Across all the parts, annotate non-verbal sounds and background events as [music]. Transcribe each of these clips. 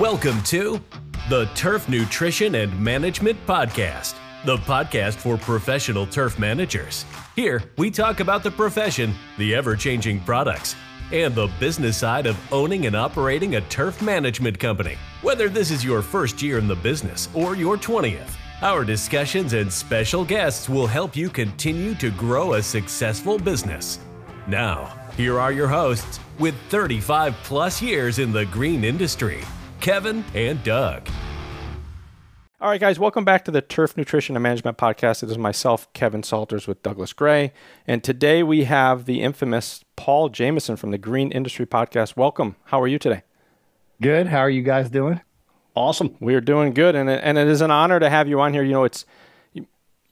Welcome to the Turf Nutrition and Management Podcast, the podcast for professional turf managers. Here, we talk about the profession, the ever changing products, and the business side of owning and operating a turf management company. Whether this is your first year in the business or your 20th, our discussions and special guests will help you continue to grow a successful business. Now, here are your hosts with 35 plus years in the green industry, Kevin and Doug. All right, guys, welcome back to the Turf Nutrition and Management Podcast. It is myself, Kevin Salters, with Douglas Gray. And today we have the infamous Paul Jamison from the Green Industry Podcast. Welcome. How are you today? Good. How are you guys doing? Awesome. We are doing good. And it, and it is an honor to have you on here. You know, it's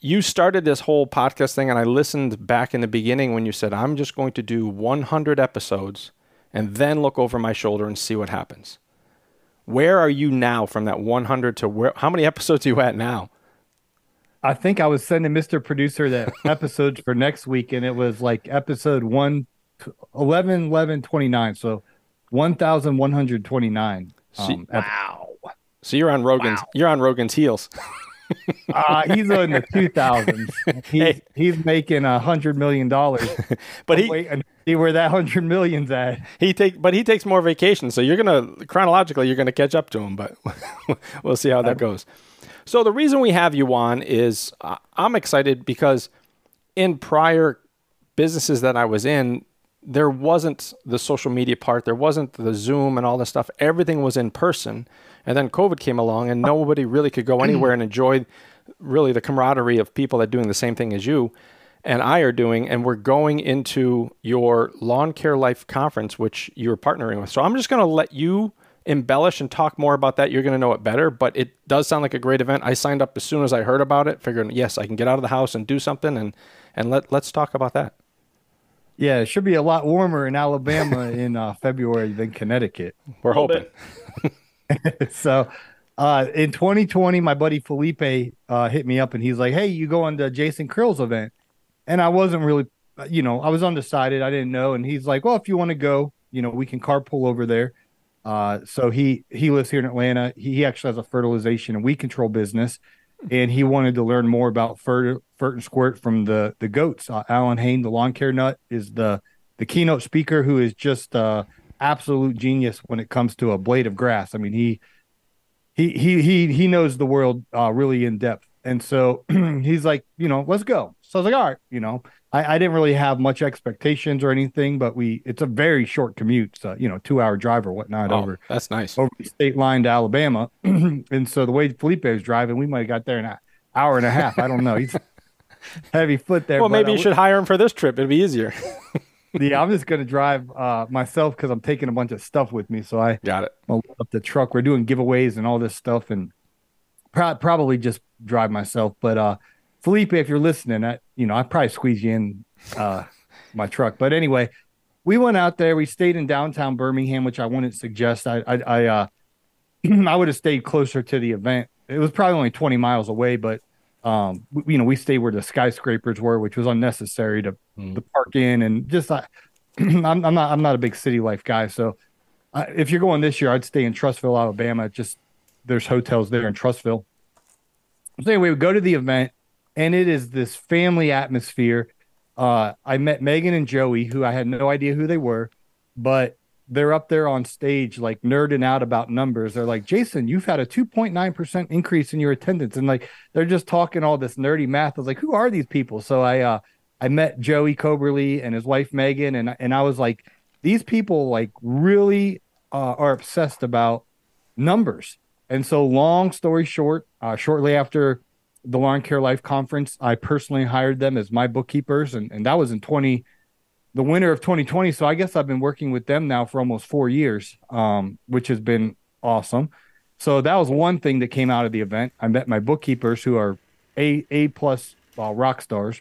you started this whole podcast thing, and I listened back in the beginning when you said, I'm just going to do 100 episodes and then look over my shoulder and see what happens. Where are you now from that 100 to where? How many episodes are you at now? I think I was sending Mr. Producer the [laughs] episodes for next week, and it was like episode 1, 11, 11, 29. So 1,129. Um, wow. So you're on Rogan's, wow. you're on Rogan's heels. [laughs] uh, he's in the [laughs] 2000s. He's, hey. he's making a hundred million dollars. [laughs] but he wait and see where that hundred million's at. He take, but he takes more vacation, so you're gonna chronologically you're gonna catch up to him. But [laughs] we'll see how that goes. So the reason we have you on is uh, I'm excited because in prior businesses that I was in, there wasn't the social media part, there wasn't the Zoom and all this stuff. Everything was in person. And then COVID came along, and nobody really could go anywhere and enjoy really the camaraderie of people that are doing the same thing as you and I are doing. And we're going into your Lawn Care Life conference, which you're partnering with. So I'm just going to let you embellish and talk more about that. You're going to know it better, but it does sound like a great event. I signed up as soon as I heard about it, figuring, yes, I can get out of the house and do something. And, and let, let's talk about that. Yeah, it should be a lot warmer in Alabama [laughs] in uh, February than Connecticut. We're hoping. [laughs] [laughs] so uh, in 2020, my buddy Felipe uh, hit me up and he's like, Hey, you going to Jason Creel's event. And I wasn't really, you know, I was undecided. I didn't know. And he's like, Well, if you want to go, you know, we can carpool over there. Uh, so he he lives here in Atlanta. He actually has a fertilization and weed control business, and he wanted to learn more about fert, fert and squirt from the the goats. Uh, Allyn Hane, the lawn care nut, is the the keynote speaker who is just uh, absolute genius when it comes to a blade of grass. I mean, he he he he he knows the world uh, really in depth, and so [clears throat] he's like, you know, let's go. So I was like, all right, you know, I, I didn't really have much expectations or anything, but we it's a very short commute, so you know, two hour drive or whatnot oh, over. That's nice over the state line to Alabama, [clears throat] and so the way Felipe was driving, we might have got there in an hour and a half. I don't know. He's [laughs] heavy foot there. Well, maybe you should hire him for this trip. It'd be easier. [laughs] yeah, I'm just gonna drive uh, myself because I'm taking a bunch of stuff with me. So I got it. I'll up the truck. We're doing giveaways and all this stuff, and pro- probably just drive myself. But uh, Felipe, if you're listening, I, you know I probably squeeze you in uh, my truck. But anyway, we went out there. We stayed in downtown Birmingham, which I wouldn't suggest. I I I, uh, [clears throat] I would have stayed closer to the event. It was probably only 20 miles away, but um, you know, we stayed where the skyscrapers were, which was unnecessary to, mm. to park in, and just I, [clears throat] I'm, I'm not I'm not a big city life guy, so uh, if you're going this year, I'd stay in Trussville Alabama. Just there's hotels there in Trussville So anyway, we go to the event, and it is this family atmosphere. Uh, I met Meghan and Joey, who I had no idea who they were, but they're up there on stage like nerding out about numbers. They're like, Jason, you've had a 2.9% increase in your attendance. And like they're just talking all this nerdy math. I was like, who are these people? So I uh I met Joey Coberly and his wife Meghan, and and I was like, these people like really uh, are obsessed about numbers. And so, long story short, uh, shortly after the Lawn Care Life conference, I personally hired them as my bookkeepers, and, and that was in 20, the winter of 2020. So I guess I've been working with them now for almost four years, um, which has been awesome. So that was one thing that came out of the event. I met my bookkeepers who are a a plus uh, rock stars,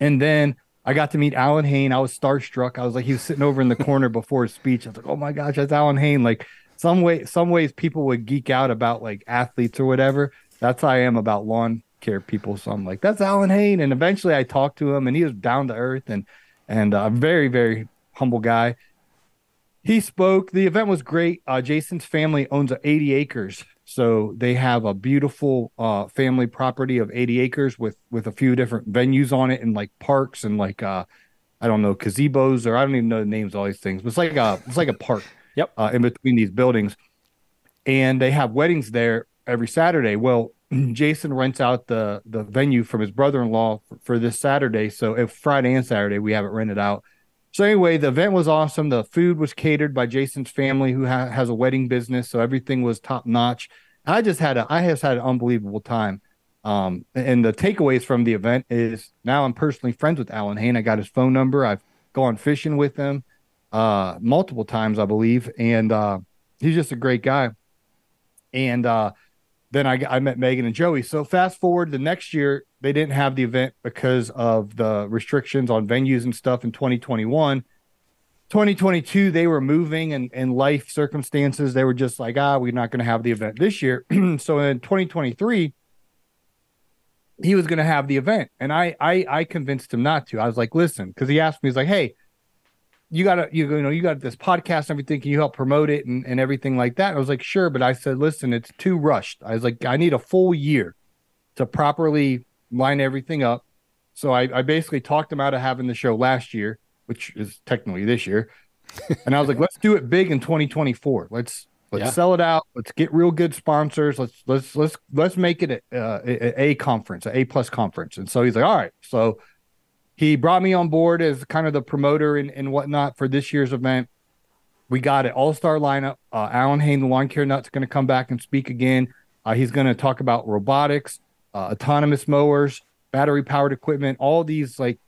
and then I got to meet Allyn Hane. I was starstruck. I was like, he was sitting over in the corner [laughs] before his speech. I was like, oh my gosh, that's Allyn Hane. Like some way, some ways people would geek out about like athletes or whatever. That's how I am about lawn care people. So I'm like, that's Allyn Hane. And eventually I talked to him and he was down to earth and and a very, very humble guy. he spoke. The event was great. Uh, Jason's family owns 80 acres, so they have a beautiful uh, family property of 80 acres with with a few different venues on it and like parks and like uh, I don't know gazebos or I don't even know the names of all these things. But it's like a it's like a park. Yep. Uh, in between these buildings, and they have weddings there every Saturday. Well, [clears throat] Jason rents out the the venue from his brother in law for, for, this Saturday. So if Friday and Saturday we have it rented out. So anyway, the event was awesome. The food was catered by Jason's family, who ha- has a wedding business, so everything was top notch. I just had a I just had an unbelievable time. Um, and the takeaways from the event is now I'm personally friends with Allyn Hane. I got his phone number. I've gone fishing with him uh, multiple times, I believe, and uh, he's just a great guy. And uh, then I, I met Meghan and Joey. So fast forward the next year, they didn't have the event because of the restrictions on venues and stuff in 2021. 2022, they were moving and, and life circumstances. They were just like, ah, we're not going to have the event this year. [clears throat] so in 2023, he was going to have the event. And I, I, I convinced him not to. I was like, listen, because he asked me, he's like, hey, you got to you, you know you got this podcast and everything. Can you help promote it and, and everything like that? And i was like sure. But i said listen it's too rushed. I was like i need a full year to properly line everything up. So i, I basically talked him out of having the show last year which is technically this year. And i was like let's do it big in 2024 let's let's yeah. sell it out. Let's get real good sponsors. Let's let's let's let's make it a, a, a conference a a plus conference. And so he's like all right. So he brought me on board as kind of the promoter and, and whatnot for this year's event. We got an all star lineup. Uh, Allyn Hane, the lawn care nut's going to come back and speak again. Uh, he's going to talk about robotics, uh, autonomous mowers, battery powered equipment, all these like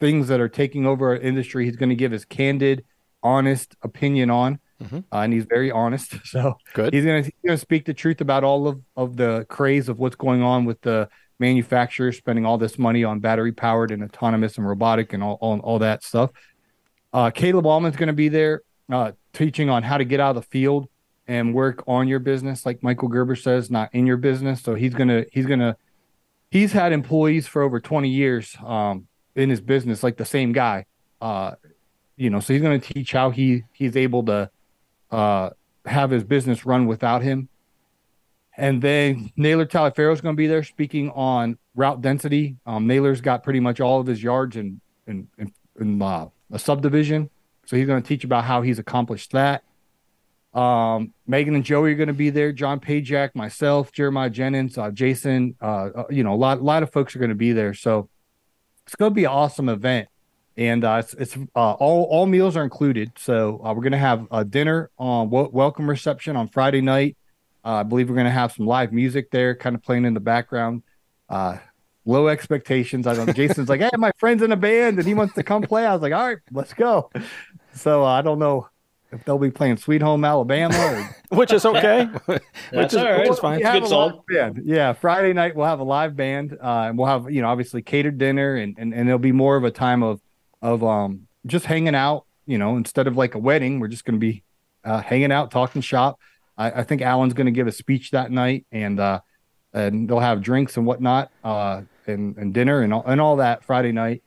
things that are taking over our industry. He's going to give his candid, honest opinion on. Mm-hmm. Uh, and he's very honest. [laughs] So good. He's going to speak the truth about all of, of the craze of what's going on with the manufacturers spending all this money on battery powered and autonomous and robotic and all, all, all that stuff. Uh, Caleb Auman's going to be there uh, teaching on how to get out of the field and work on your business, like Michael Gerber says, not in your business. So he's gonna he's gonna he's had employees for over 20 years um, in his business, like the same guy. Uh, you know, so he's gonna teach how he he's able to uh, have his business run without him and then Naylor Taliaferro is going to be there speaking on route density. Um, Naylor's got pretty much all of his yards in in, in, in uh, a subdivision, so he's going to teach about how he's accomplished that. Um, Meghan and Joey are going to be there. John Pajak, myself, Jeremiah Jennings, uh, Jason. Uh, uh, you know, a lot, lot of folks are going to be there. So it's going to be an awesome event, and uh, it's, it's uh, all all meals are included. So uh, we're going to have a dinner on w- welcome reception on Friday night. Uh, I believe we're going to have some live music there, kind of playing in the background. Uh, low expectations. I don't. Jason's like, hey, my friend's in a band and he wants to come play. I was like, all right, let's go. So uh, I don't know if they'll be playing Sweet Home Alabama, or... [laughs] which is okay. which is, all right. It's fine. It's good song. Band. Yeah, Friday night we'll have a live band, uh, and we'll have you know obviously catered dinner, and, and and it'll be more of a time of of um just hanging out. You know, instead of like a wedding, we're just going to be uh, hanging out, talking shop. I, I think Allyn's going to give a speech that night, and uh, and they'll have drinks and whatnot, uh, and and dinner and all, and all that Friday night.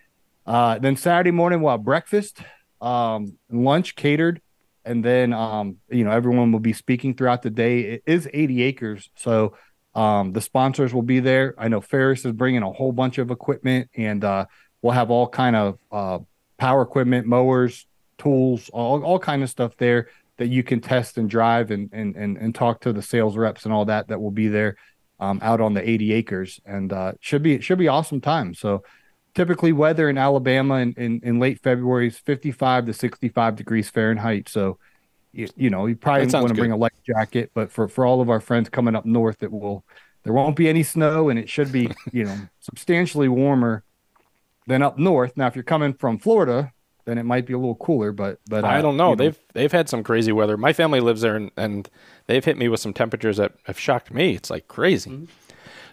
Uh, then Saturday morning we'll have breakfast, um, lunch catered, and then um, you know everyone will be speaking throughout the day. It is 80 acres, so um, the sponsors will be there. I know Ferris is bringing a whole bunch of equipment, and uh, we'll have all kind of uh, power equipment, mowers, tools, all all kind of stuff there that you can test and drive and and and, and talk to the sales reps and all that that will be there um, out on the 80 acres and uh, should be should be awesome time. So typically weather in Alabama in, in, in late February is 55 to 65 degrees Fahrenheit. So you, you know you probably want to bring a light jacket, but for for all of our friends coming up north, it will there won't be any snow and it should be [laughs] you know substantially warmer than up north. Now if you're coming from Florida, then it might be a little cooler. But but uh, I don't know. They've know. they've had some crazy weather. My family lives there, and, and they've hit me with some temperatures that have shocked me. It's like crazy. Mm-hmm.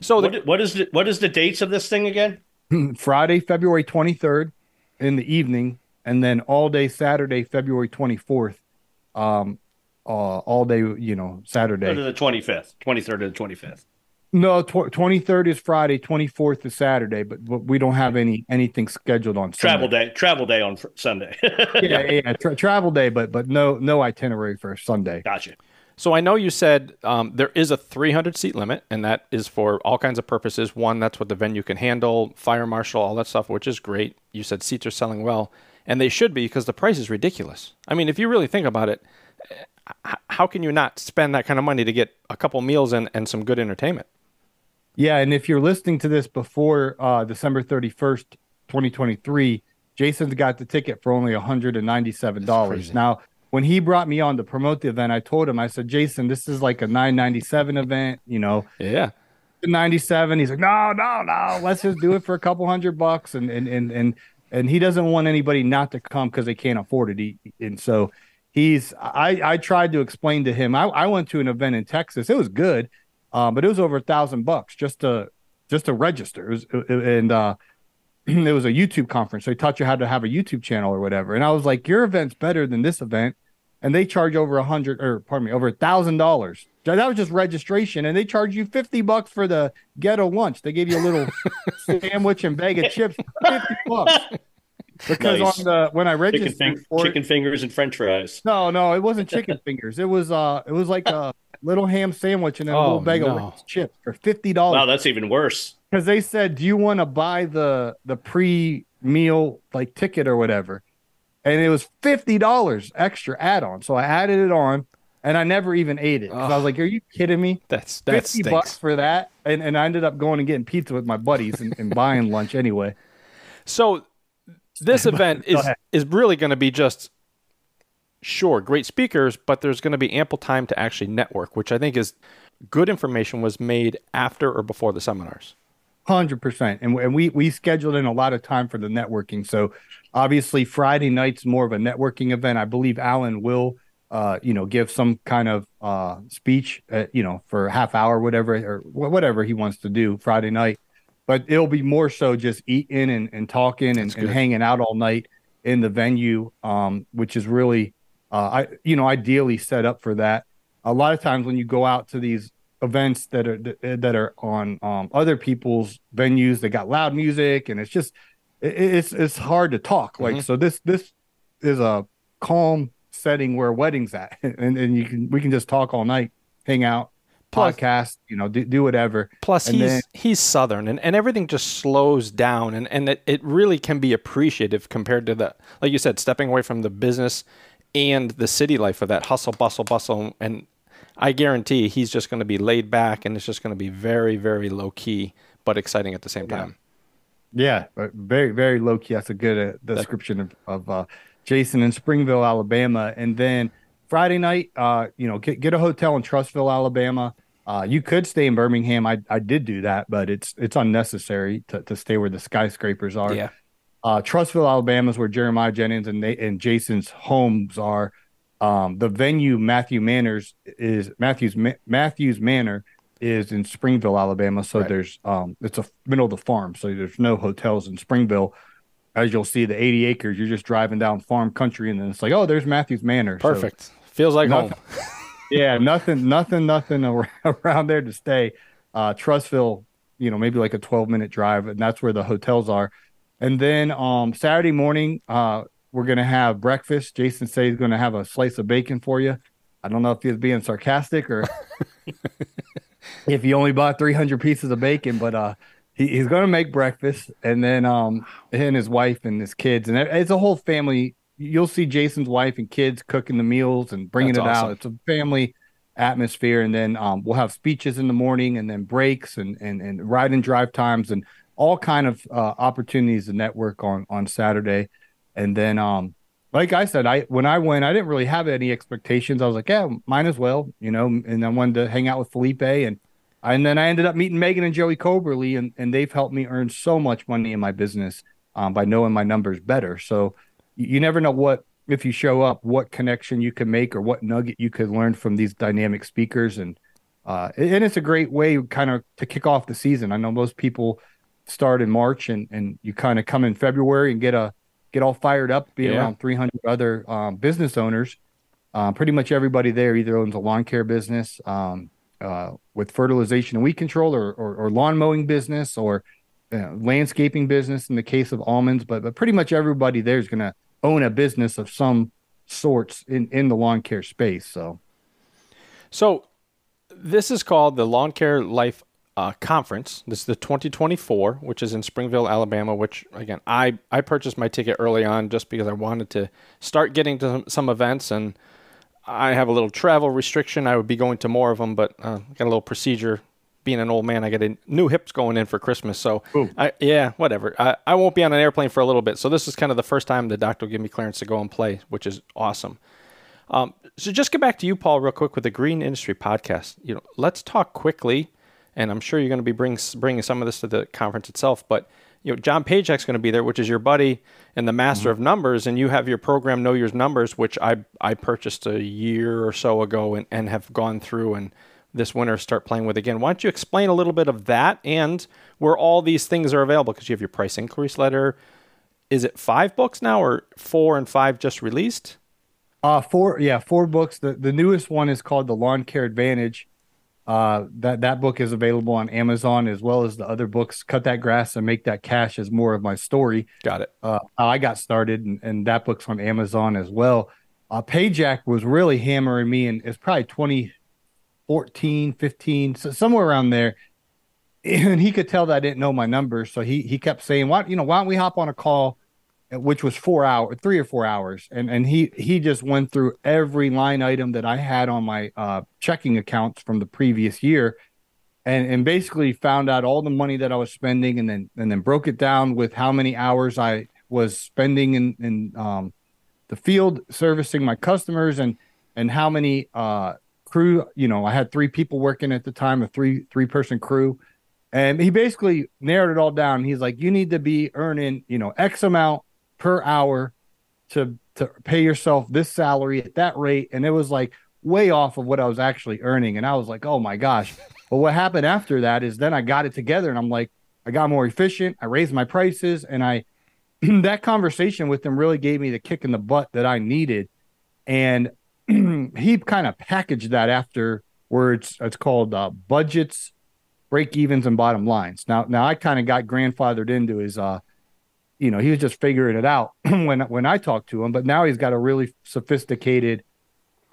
So what, the, what is the, what is the dates of this thing again? [clears throat] Friday, February twenty third, in the evening, and then all day Saturday, February twenty fourth. Um, uh, all day, you know, Saturday. to the twenty fifth, twenty third to the twenty fifth. No, twenty third is Friday, twenty fourth is Saturday, but, but we don't have any anything scheduled on travel Sunday. day. Travel day on fr- Sunday. [laughs] yeah, yeah, tra- travel day, but but no no itinerary for Sunday. gotcha. So I know you said um, there is a 300 seat limit, and that is for all kinds of purposes. One, that's what the venue can handle, fire marshal, all that stuff, which is great. You said seats are selling well, and they should be because the price is ridiculous. I mean, if you really think about it, how can you not spend that kind of money to get a couple meals and, and some good entertainment? Yeah, and if you're listening to this before uh, December 31st, 2023, Jason's got the ticket for only $197. Now, when he brought me on to promote the event, I told him, I said, Jason, this is like a 997 event, you know. Yeah. 97. He's like, no, no, no, let's just do it for a couple hundred bucks. And and and and and he doesn't want anybody not to come because they can't afford it. He, and so he's I I tried to explain to him. I, I went to an event in Texas. It was good, um, but it was over a thousand bucks just to just to register. It was, and uh [clears throat] it was a YouTube conference. So he taught you how to have a YouTube channel or whatever. And I was like, your event's better than this event and they charge over a hundred or pardon me, over a thousand dollars. That was just registration, and they charge you fifty bucks for the ghetto lunch. They gave you a little [laughs] sandwich and bag of chips, fifty bucks. Because Nice. on the when I Chicken, registered fing- for chicken it, fingers and French fries. no, no, it wasn't chicken fingers. It was uh, it was like a little ham sandwich and then a Oh, little bag no. of chips for fifty dollars Wow, that's even worse. because they said, "Do you want to buy the the pre meal like ticket or whatever?" And it was fifty dollars extra add on. So I added it on, and I never even ate it 'Cause I was like, "Are you kidding me?" That's that Fifty stinks. bucks for that, and and I ended up going and getting pizza with my buddies and, and buying lunch anyway. So this [laughs] event is ahead. is really going to be just sure great speakers, but there's going to be ample time to actually network, which I think is good information was made after or before the seminars. Hundred percent, and and we we scheduled in a lot of time for the networking. So obviously Friday night's more of a networking event. I believe Allyn will, uh, you know, give some kind of uh speech, uh, you know, for a half hour, whatever or wh- whatever he wants to do Friday night. But it'll be more so just eating and, and talking and, and hanging out all night in the venue, um, which is really, uh, I you know, ideally set up for that. A lot of times when you go out to these events that are that are on um, other people's venues. They got loud music, and it's just it, it's it's hard to talk. Like so, this this is a calm setting where weddings at, [laughs] and and you can we can just talk all night, hang out, Plus- podcast, you know, do, do whatever. Plus, And he's then- he's southern, and, and everything just slows down, and and it, it really can be appreciative compared to the like you said, stepping away from the business and the city life of that hustle, bustle, bustle, and I guarantee he's just going to be laid back, and it's just going to be very, very low key, but exciting at the same time. Yeah, but very very low key. That's a good uh, description of, of uh, Jason in Springville, Alabama, and then Friday night, uh, you know, get get a hotel in Trussville, Alabama. Uh, you could stay in Birmingham. I I did do that, but it's it's unnecessary to, to stay where the skyscrapers are. Yeah. Uh, Trussville, Alabama is where Jeremiah Jennings and they and Jason's homes are. Um, the venue Matthew Manners is Matthews Ma- Mathews Manor is in Springville, Alabama. So Right. there's um, it's a middle of the farm, so there's no hotels in Springville. As you'll see, the 80 acres, you're just driving down farm country, and then it's like, oh, there's Mathews Manor. So, Perfect. Feels like Nothing- home. [laughs] yeah, nothing, nothing, nothing [laughs] around there to stay. Uh, Trussville, you know, maybe like a 12 minute drive, and that's where the hotels are. And then um, Saturday morning, uh, we're gonna have breakfast. Jason says he's gonna have a slice of bacon for you. I don't know if he's being sarcastic or [laughs] if he only bought 300 pieces of bacon, but uh, he, he's gonna make breakfast, and then um, he and his wife and his kids, and it's a whole family. You'll see Jason's wife and kids cooking the meals and bringing That's it awesome. out. It's a family atmosphere, and then um, we'll have speeches in the morning, and then breaks and and and ride and drive times, and all kind of uh, opportunities to network on on Saturday, and then um, like I said, I when I went, I didn't really have any expectations. I was like, yeah, might as well, you know. And I wanted to hang out with Felipe, and and then I ended up meeting Meghan and Joey Coberly, and and they've helped me earn so much money in my business um, by knowing my numbers better. So you, never know what if you show up, what connection you can make or what nugget you could learn from these dynamic speakers, and uh, and it's a great way kind of to kick off the season. I know most people start in March, and and you kind of come in February and get a get all fired up, be Yeah. around 300 other um, business owners. Uh, pretty much everybody there either owns a lawn care business, um, uh, with fertilization and weed control or, or, or lawn mowing business or uh, landscaping business in the case of Aumans, but, but pretty much everybody there is going to own a business of some sorts in, in the lawn care space. So, so this is called the Lawn Care Life uh, Conference. This is the 2024, which is in Springville, Alabama. Which again, I I purchased my ticket early on just because I wanted to start getting to some, events, and I have a little travel restriction. I would be going to more of them, but uh, got a little procedure. Being an old man, I get a new hips going in for Christmas. So, I, yeah, whatever. I, I won't be on an airplane for a little bit. So, this is kind of the first time the doctor will give me clearance to go and play, which is awesome. Um, so just get back to you, Paul, real quick with the Green Industry Podcast. You know, let's talk quickly, and I'm sure you're going to be bring, bringing some of this to the conference itself. But you know, John Pajak's going to be there, which is your buddy and the master mm-hmm. of numbers, and you have your program Know Your Numbers, which I I purchased a year or so ago and, and have gone through and this winter start playing with again. Why don't you explain a little bit of that and where all these things are available? Because you have your price increase letter. Is it five books now, or four and five just released? Uh, four, yeah, four books. The the newest one is called The Lawn Care Advantage. Uh, that that book is available on Amazon as well as the other books. Cut that grass and make that cash is more of my story. Got it. Uh, how I got started, and, and that book's on Amazon as well. Uh, Pajak was really hammering me, and it's probably 2014, 15, so somewhere around there. [laughs] And he could tell that I didn't know my numbers, so he he kept saying, "Why, you know, why don't we hop on a call?" Which was four hours, three or four hours, and and he he just went through every line item that I had on my uh, checking accounts from the previous year, and and basically found out all the money that I was spending, and then and then broke it down with how many hours I was spending in in um, the field servicing my customers, and and how many uh, crew. You know, I had three people working at the time, a three three person crew. And he basically narrowed it all down. He's like, you need to be earning, you know, X amount per hour to to pay yourself this salary at that rate. And it was like way off of what I was actually earning. And I was like oh my gosh. But what happened after that is then I got it together and I'm like I got more efficient. I raised my prices and I [clears throat] that conversation with him really gave me the kick in the butt that I needed. And [clears throat] he kind of packaged that afterwards. It's it's called uh, budgets break evens and bottom lines. Now now I kind of got grandfathered into his uh you know, he was just figuring it out [clears throat] when when I talked to him. But now he's got a really sophisticated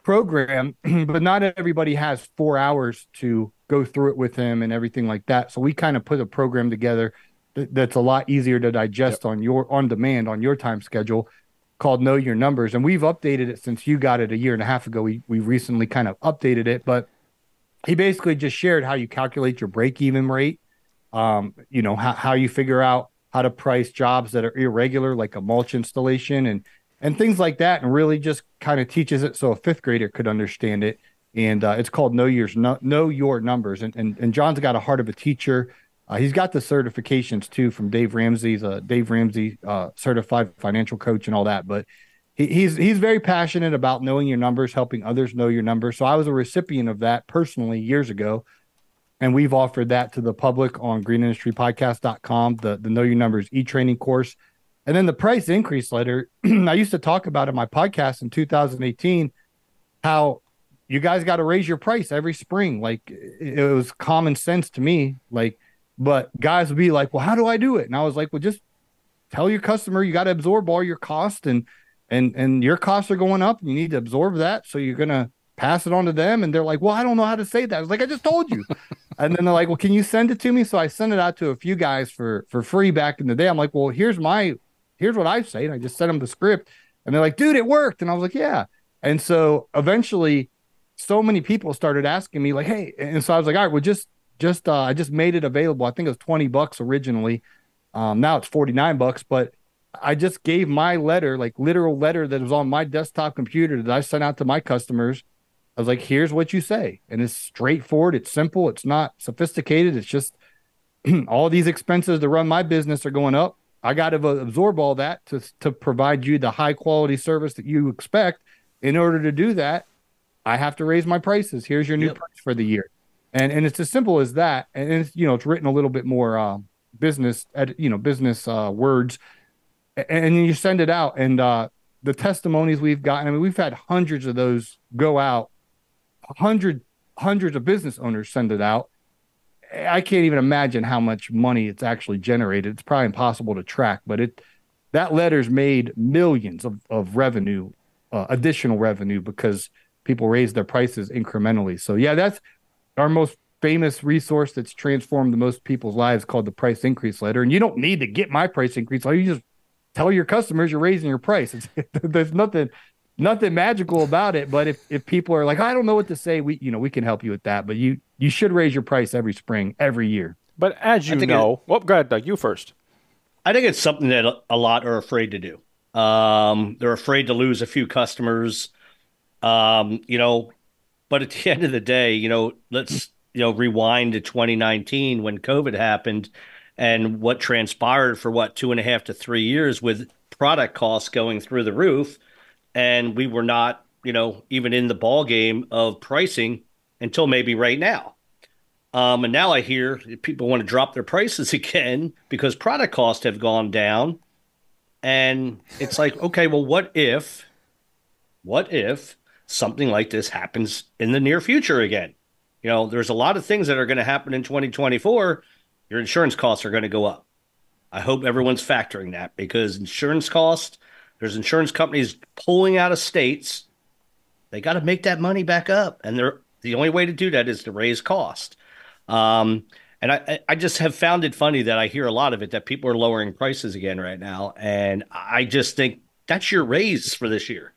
program. [clears throat] but not everybody has four hours to go through it with him and everything like that. So we kind of put a program together that's a lot easier to digest yep. on your on demand on your time schedule called Know Your Numbers. And we've updated it since you got it a year and a half ago. We we recently kind of updated it, but he basically just shared how you calculate your break even rate. Um, you know, how, how you figure out how to price jobs that are irregular, like a mulch installation and and things like that, and really just kind of teaches it so a fifth grader could understand it. And uh, it's called Know Yours, know, know Your Numbers. And, and and John's got a heart of a teacher. Uh, he's got the certifications too from Dave Ramsey's uh, Dave Ramsey uh, certified financial coach and all that. But he, he's he's very passionate about knowing your numbers, helping others know your numbers. So I was a recipient of that personally years ago and we've offered that to the public on greenindustrypodcast.com, the, the Know Your Numbers e training course. And then the price increase letter. [clears throat] I used to talk about in my podcast in 2018 how you guys got to raise your price every spring. Like it, was common sense to me. Like, but guys would be like, well, how do I do it? And I was like, well, just tell your customer you got to absorb all your cost and and and your costs are going up. And you need to absorb that. So you're gonna pass it on to them. And they're like, well, I don't know how to say that. I was like, I just told you. And then they're like, well, can you send it to me? So I sent it out to a few guys for for free back in the day. I'm like, well, here's my here's what I say. And I just sent them the script. And they're like, dude, it worked. And I was like, yeah. And so eventually so many people started asking me, like, hey, and so I was like, all right, well, just just uh I just made it available. I think it was 20 bucks originally. Um, now it's 49 bucks, but I just gave my letter, like literal letter that was on my desktop computer that I sent out to my customers I was like, here's what you say. And it's straightforward. It's simple. It's not sophisticated. It's just [clears throat] all these expenses to run my business are going up. I got to absorb all that to, to provide you the high quality service that you expect. In order to do that, I have to raise my prices. Here's your new yep. price for the year. And, and it's as simple as that. And it's, you know, it's written a little bit more uh, business, you know, business uh, words. And, and you send it out. And uh, the testimonies we've gotten, I mean, we've had hundreds of those go out hundred hundreds of business owners send it out. I can't even imagine how much money it's actually generated. It's probably impossible to track, but it that letter's made millions of, of revenue, uh, additional revenue because people raise their prices incrementally. So yeah, that's our most famous resource that's transformed the most people's lives called the price increase letter. And you don't need to get my price increase letter. You just tell your customers you're raising your price. It's, [laughs] there's nothing nothing magical about it. But if, if people are like, I don't know what to say, we you know we can help you with that. But you you should raise your price every spring, every year. But as you know, it, well, go ahead, Doug. You first. I think it's something that a lot are afraid to do. Um, they're afraid to lose a few customers. Um, you know, but at the [laughs] end of the day, you know, let's you know rewind to 2019 when COVID happened, and what transpired for what two and a half to three years with product costs going through the roof, and we were not you know even in the ball game of pricing until maybe right now. Um, and now I hear people want to drop their prices [laughs] again because product costs have gone down. And it's like, okay, well, what if, what if something like this happens in the near future again? You know, there's a lot of things that are going to happen in 2024. Your insurance costs are going to go up. I hope everyone's factoring that because insurance costs, there's insurance companies pulling out of states. They got to make that money back up. And they're the only way to do that is to raise cost. Um, and I, I just have found it funny that I hear a lot of it that people are lowering prices again right now. And I just think that's your raise for this year,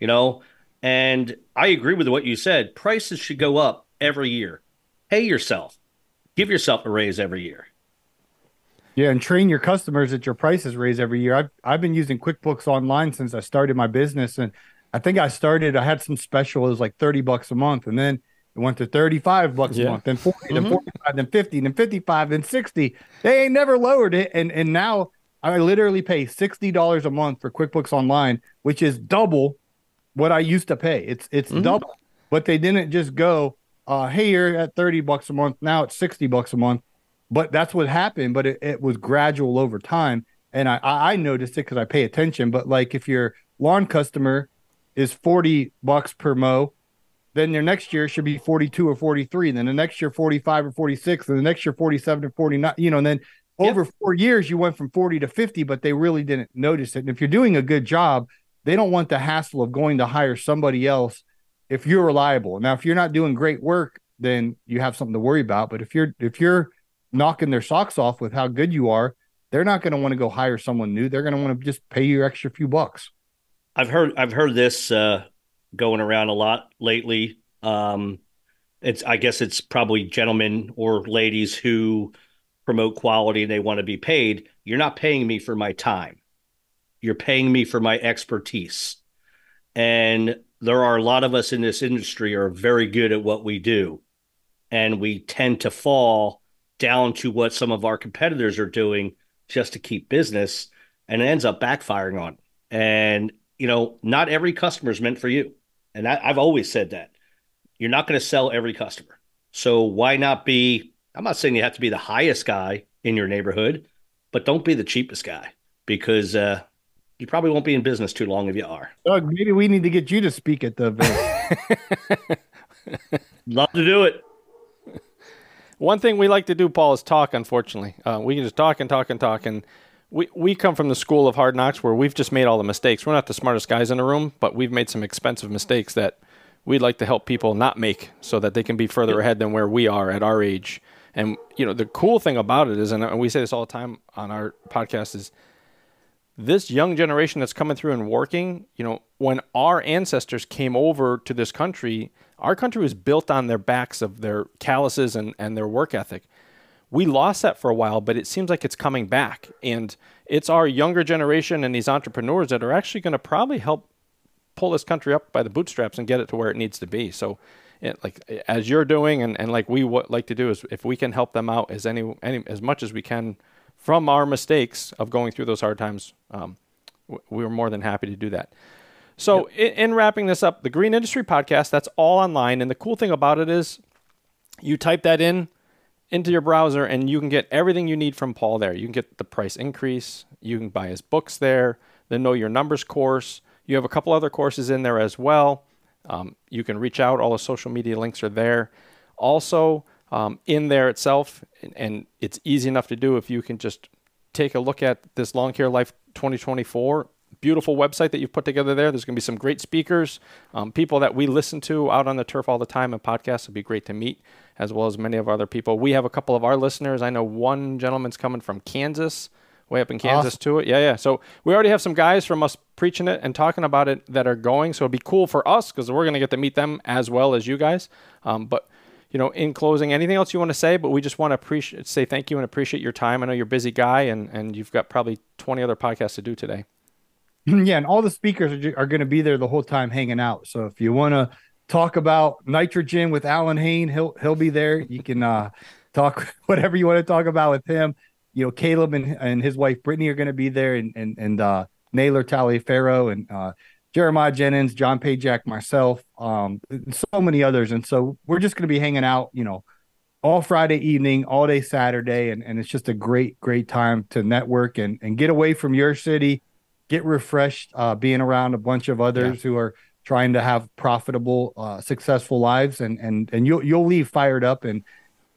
you know? And I agree with what you said. Prices should go up every year. Pay yourself, give yourself a raise every year. Yeah, and train your customers that your prices raise every year. I've I've been using QuickBooks Online since I started my business, and I think I started. I had some special. It was like thirty bucks a month, and then it went to 35 bucks yeah. a month, then 40, mm-hmm. then 45, then 50, then 55, then 60. They ain't never lowered it. And and now I literally pay $60 a month for QuickBooks Online, which is double what I used to pay. It's it's mm-hmm. double. But they didn't just go, uh, hey, you're at 30 bucks a month. Now it's 60 bucks a month. But that's what happened. But it, it was gradual over time. And I, I noticed it because I pay attention. But like if your lawn customer is 40 bucks per mow then your next year should be 42 or 43 and then the next year 45 or 46 and the next year 47 or 49 you know and then yep. over four years you went from 40 to 50 but they really didn't notice it and if you're doing a good job they don't want the hassle of going to hire somebody else if you're reliable now if you're not doing great work then you have something to worry about but if you're if you're knocking their socks off with how good you are they're not going to want to go hire someone new they're going to want to just pay you extra few bucks i've heard i've heard this uh going around a lot lately. Um, it's I guess it's probably gentlemen or ladies who promote quality and they want to be paid. You're not paying me for my time. You're paying me for my expertise. And there are a lot of us in this industry are very good at what we do. And we tend to fall down to what some of our competitors are doing just to keep business and it ends up backfiring on. And you know, not every customer is meant for you. And I, I've always said that. You're not going to sell every customer. So why not be? I'm not saying you have to be the highest guy in your neighborhood, but don't be the cheapest guy because uh, you probably won't be in business too long if you are. Doug, maybe we need to get you to speak at the event. [laughs] Love to do it. One thing we like to do, Paul, is talk. Unfortunately, uh, we can just talk and talk and talk, and we, we come from the school of hard knocks where we've just made all the mistakes. We're not the smartest guys in the room, but we've made some expensive mistakes that we'd like to help people not make so that they can be further ahead than where we are at our age. And you know, the cool thing about it is, and we say this all the time on our podcast, is this young generation that's coming through and working. You know, when our ancestors came over to this country, our country was built on their backs of their calluses and, and their work ethic we lost that for a while, but it seems like it's coming back. And it's our younger generation and these entrepreneurs that are actually going to probably help pull this country up by the bootstraps and get it to where it needs to be. So, it, like as you're doing, and, and like we w- like to do is if we can help them out as any, any as much as we can from our mistakes of going through those hard times, um, we were more than happy to do that. So, yep. in, in wrapping this up, the Green Industry Podcast that's all online, and the cool thing about it is, you type that in into your browser and you can get everything you need from Paul there. You can get the price increase, you can buy his books there, the Know Your Numbers course. You have a couple other courses in there as well. Um, you can reach out. All the social media links are there. Also, um, in there itself, and, and it's easy enough to do if you can just take a look at this Lawn Care Life 2024 beautiful website that you've put together there. There's going to be some great speakers, um, people that we listen to out on the turf all the time, and podcasts It'd be great to meet, as well as many of our other people. We have a couple of our listeners. I know one gentleman's coming from Kansas, way up in Kansas awesome. to it. Yeah, yeah. So we already have some guys from us preaching it and talking about it that are going. So it'd be cool for us because we're going to get to meet them as well as you guys. Um, but you know, in closing, anything else you want to say? But we just want to appreciate, say thank you and appreciate your time. I know you're a busy guy, and and you've got probably 20 other podcasts to do today. [clears throat] yeah, and all the speakers are, are going to be there the whole time hanging out. So if you want to talk about nitrogen with Allyn Hane, he'll he'll be there. You can uh, talk [laughs] whatever you want to talk about with him. You know, Caleb and, and his wife Brittany are going to be there, and and and uh, Naylor Taliaferro and uh, Jeremiah Jennings, John Pajak, myself, um, so many others. And so we're just going to be hanging out, you know, all Friday evening, all day Saturday, and and it's just a great great time to network and and get away from your city get refreshed uh, being around a bunch of others yeah. who are trying to have profitable, uh, successful lives, and and and you'll you'll leave fired up and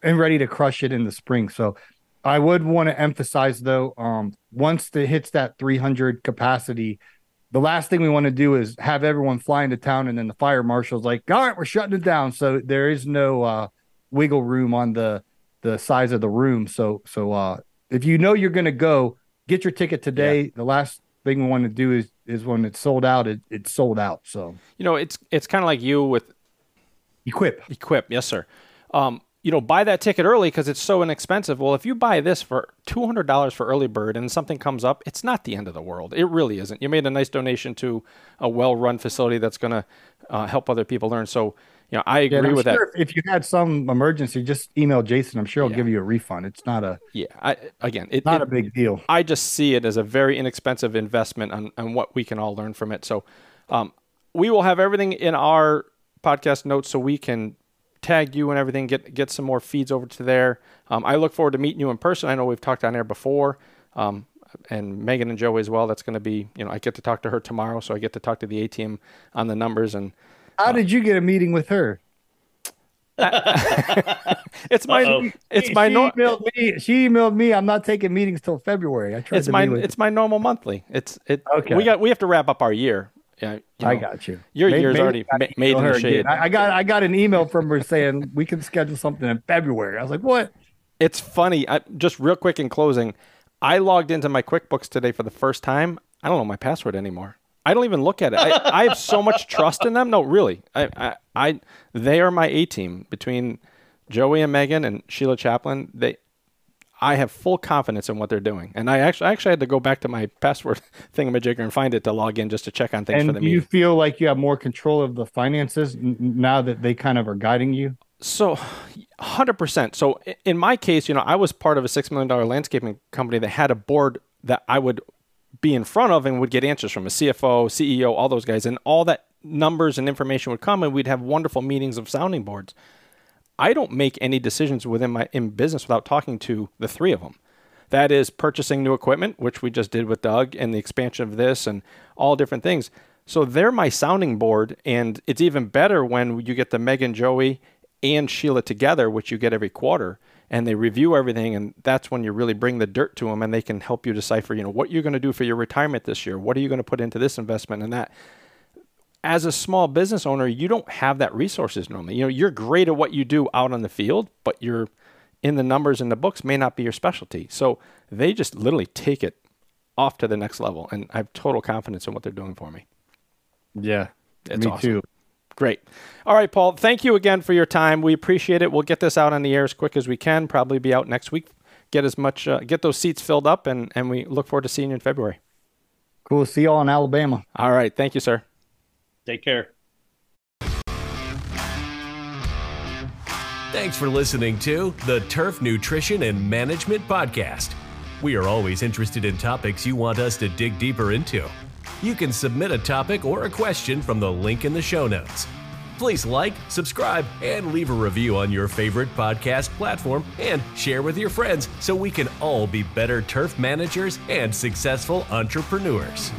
and ready to crush it in the spring. So, I would want to emphasize though, um, once it hits that 300 capacity, the last thing we want to do is have everyone fly into town, and then the fire marshal's like, "All right, we're shutting it down." So there is no uh, wiggle room on the the size of the room. So so uh, if you know you're going to go, get your ticket today. Yeah. The last thing we want to do is is when it's sold out, it, it's sold out. So you know, it's it's kind of like you with Equip. Equip, yes, sir. Um, you know, buy that ticket early because it's so inexpensive. Well, if you buy this for two hundred dollars for early bird and something comes up, it's not the end of the world. It really isn't. You made a nice donation to a well-run facility that's going to uh, help other people learn. So you know, I agree yeah, with sure that. If you had some emergency, just email Jason. I'm sure he'll yeah. give you a refund. It's not a yeah. I, again, it's not it, a big deal. I just see it as a very inexpensive investment on, on what we can all learn from it. So, um, we will have everything in our podcast notes so we can tag you and everything. Get get some more feeds over to there. Um, I look forward to meeting you in person. I know we've talked on air before. Um, and Meghan and Joey as well. That's going to be, you know, I get to talk to her tomorrow, so I get to talk to the A team on the numbers and how did you get a meeting with her? [laughs] it's my Uh-oh. it's my she, no- emailed me. She emailed me. I'm not taking meetings till February. I tried it's my it's my normal monthly. It's it. Okay. We got we have to wrap up our year. Yeah, you know, I got you. Your maybe, year's already ma- made in the shade. I, I, got I got an email from her saying we can schedule something in February. I was like, what? It's funny. I, just real quick in closing, I logged into my QuickBooks today for the first time. I don't know my password anymore. I don't even look at it. I, [laughs] I have so much trust in them. No, really. I, I, I they are my A team between Joey and Meghan and Sheila Chaplin. They, I have full confidence in what they're doing. And I actually, I actually had to go back to my password [laughs] thingamajigger and find it to log in just to check on things and for the do you feel like you have more control of the finances now that they kind of are guiding you? So, 100%. So, in my case, you know, I was part of a $6 million landscaping company that had a board that I would be in front of and would get answers from a CFO, CEO, all those guys, and all that numbers and information would come, and we'd have wonderful meetings of sounding boards. I don't make any decisions within my in business without talking to the three of them. That is purchasing new equipment, which we just did with Doug, and the expansion of this, and all different things. So they're my sounding board, and it's even better when you get the Meghan, Joey, and Sheila together, which you get every quarter and they review everything and that's when you really bring the dirt to them and they can help you decipher you know what you're going to do for your retirement this year what are you going to put into this investment and that as a small business owner you don't have that resources normally you know you're great at what you do out on the field but you're in the numbers and the books may not be your specialty so they just literally take it off to the next level and i have total confidence in what they're doing for me yeah it's me awesome. too Great. All right, Paul, thank you again for your time. We appreciate it. We'll get this out on the air as quick as we can, probably be out next week. Get as much, uh, get those seats filled up, and, and we look forward to seeing you in February. Cool. See you all in Alabama. All right. Thank you, sir. Take care. Thanks for listening to the Turf Nutrition and Management Podcast. We are always interested in topics you want us to dig deeper into you can submit a topic or a question from the link in the show notes. Please like, subscribe, and leave a review on your favorite podcast platform and share with your friends so we can all be better turf managers and successful entrepreneurs.